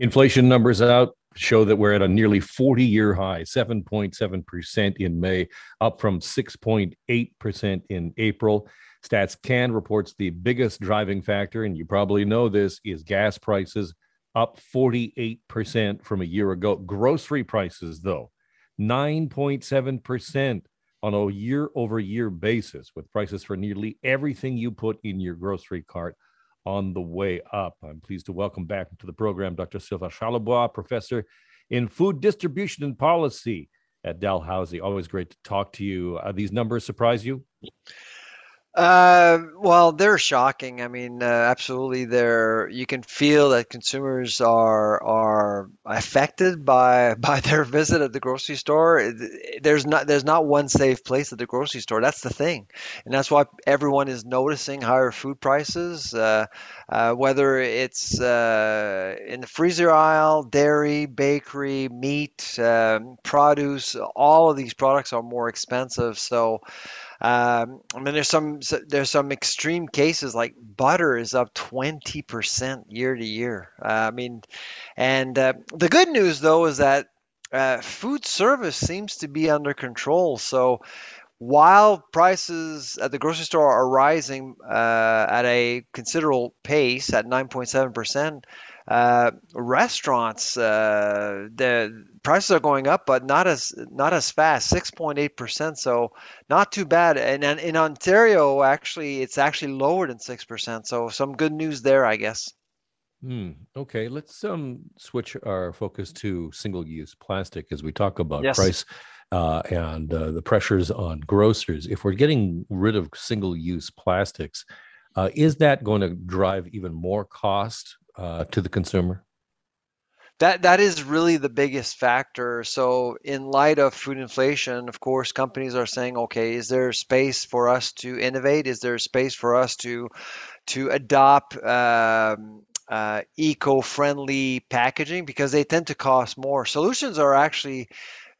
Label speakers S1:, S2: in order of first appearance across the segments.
S1: Inflation numbers out show that we're at a nearly 40 year high, 7.7% in May, up from 6.8% in April. Stats Can reports the biggest driving factor, and you probably know this, is gas prices up 48% from a year ago. Grocery prices, though, 9.7% on a year over year basis, with prices for nearly everything you put in your grocery cart on the way up. I'm pleased to welcome back to the program Dr. Sylvain Charlebois, professor in food distribution and policy at Dalhousie. Always great to talk to you. Uh, these numbers surprise you?
S2: Uh, well, they're shocking. I mean, uh, absolutely. They're you can feel that consumers are are affected by by their visit at the grocery store. There's not there's not one safe place at the grocery store. That's the thing, and that's why everyone is noticing higher food prices. Uh, uh, whether it's uh, in the freezer aisle, dairy, bakery, meat, um, produce, all of these products are more expensive. So. Um, I mean, there's some there's some extreme cases like butter is up 20% year to year. Uh, I mean, and uh, the good news though is that uh, food service seems to be under control. So while prices at the grocery store are rising uh, at a considerable pace at 9.7%, uh, restaurants uh, the prices are going up, but not as not as fast, 6.8 percent. So not too bad. And, and in Ontario, actually, it's actually lower than six percent. So some good news there, I guess.
S1: Hmm. Okay, let's um switch our focus to single-use plastic as we talk about yes. price uh, and uh, the pressures on grocers. If we're getting rid of single-use plastics, uh, is that going to drive even more cost uh, to the consumer?
S2: That that is really the biggest factor. So, in light of food inflation, of course, companies are saying, okay, is there space for us to innovate? Is there space for us to to adopt um, uh, eco-friendly packaging because they tend to cost more. Solutions are actually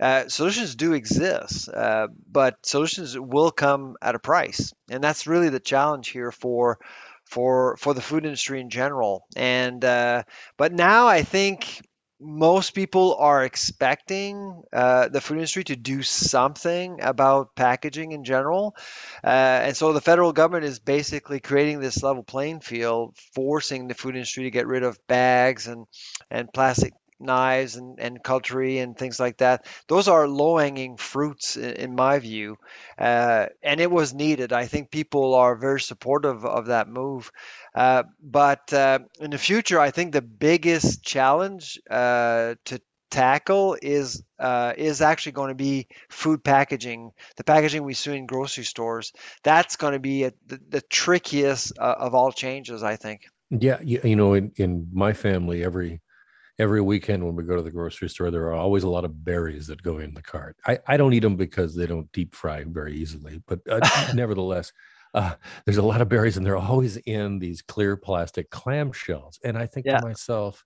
S2: uh, solutions do exist, uh, but solutions will come at a price, and that's really the challenge here for for for the food industry in general. And uh, but now I think most people are expecting uh, the food industry to do something about packaging in general. Uh, and so the federal government is basically creating this level playing field, forcing the food industry to get rid of bags and, and plastic knives and, and cutlery and things like that. Those are low hanging fruits, in, in my view. Uh, and it was needed. I think people are very supportive of that move. Uh, but uh, in the future, I think the biggest challenge uh, to tackle is uh, is actually going to be food packaging, the packaging we see in grocery stores. That's going to be a, the, the, trickiest uh, of all changes, I think.
S1: Yeah, you, you know, in, in my family, every every weekend when we go to the grocery store, there are always a lot of berries that go in the cart. I, I don't eat them because they don't deep fry very easily, but uh, nevertheless, uh, there's a lot of berries and they're always in these clear plastic clamshells. And I think yeah. to myself,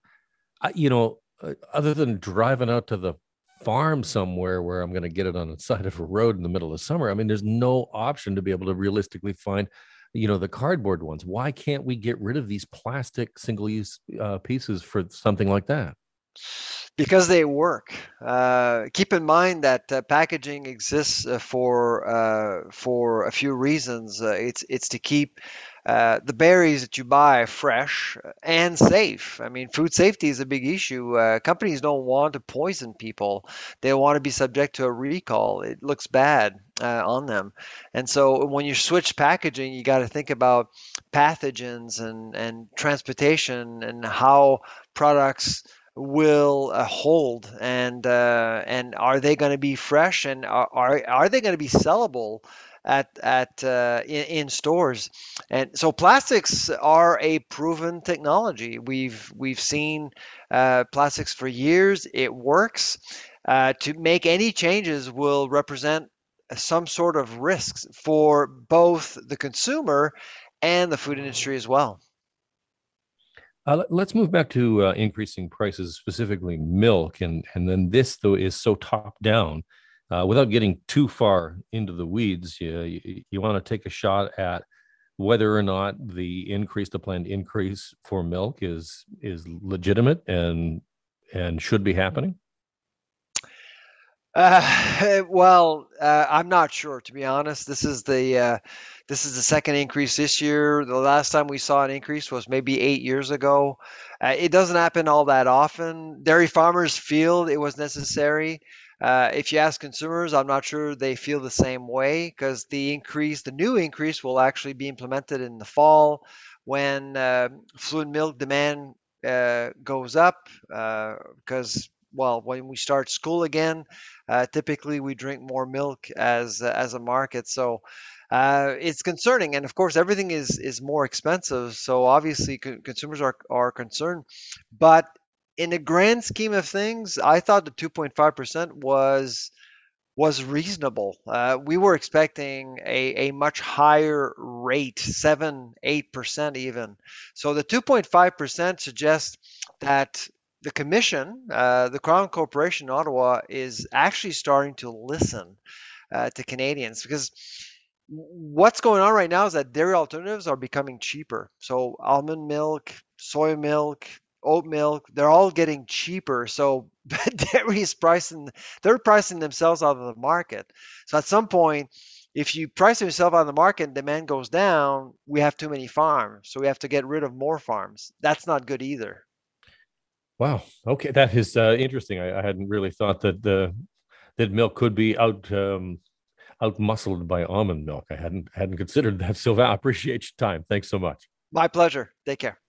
S1: I, you know, uh, other than driving out to the farm somewhere where I'm going to get it on the side of a road in the middle of summer, I mean, there's no option to be able to realistically find you know the cardboard ones why can't we get rid of these plastic single use uh, pieces for something like that
S2: because they work. Uh, keep in mind that uh, packaging exists uh, for uh, for a few reasons. Uh, it's it's to keep uh, the berries that you buy fresh and safe. I mean, food safety is a big issue. Companies don't want to poison people. They want to be subject to a recall. It looks bad uh, on them. And so when you switch packaging, you got to think about pathogens and, and transportation and how products will uh, hold and uh, and are they going to be fresh and are, are, are they going to be sellable at at uh, in, in, stores. And so plastics are a proven technology. We've we've seen uh, plastics for years. It works. Uh, to make any changes will represent some sort of risks for both the consumer and the food industry as well.
S1: Uh, let's move back to uh, increasing prices, specifically milk, and and then this though is so top down uh, without getting too far into the weeds, you, you, you want to take a shot at whether or not the increase, the planned increase for milk is is legitimate and and should be happening?
S2: Uh, well, uh, I'm not sure to be honest. This is the uh, this is the second increase this year. The last time we saw an increase was maybe eight years ago. Uh, it doesn't happen all that often. Dairy farmers feel it was necessary. Uh, if you ask consumers, I'm not sure they feel the same way because the increase, the new increase, will actually be implemented in the fall when uh, fluid milk demand goes up because well, when we start school again, uh, typically we drink more milk as as a market. So uh, it's concerning, and of course, everything is is more expensive. So obviously, co- consumers are are concerned. But in the grand scheme of things, I thought the 2.5% was was reasonable. Uh, we were expecting a, a much higher rate, seven, eight percent even. So the 2.5% suggests that the commission, uh, the Crown Corporation Ottawa, is actually starting to listen uh, to Canadians because what's going on right now is that dairy alternatives are becoming cheaper. So almond milk, soy milk, oat milk, they're all getting cheaper. So dairy is pricing, they're pricing themselves out of the market. So at some point, if you price yourself out of the market and demand goes down, we have too many farms. So we have to get rid of more farms. That's not good either.
S1: Wow. Okay, that is uh, interesting. I, I, hadn't really thought that the that milk could be out um, out muscled by almond milk. I hadn't hadn't considered that. Sylvain, I appreciate your time. Thanks so much.
S2: My pleasure. Take care.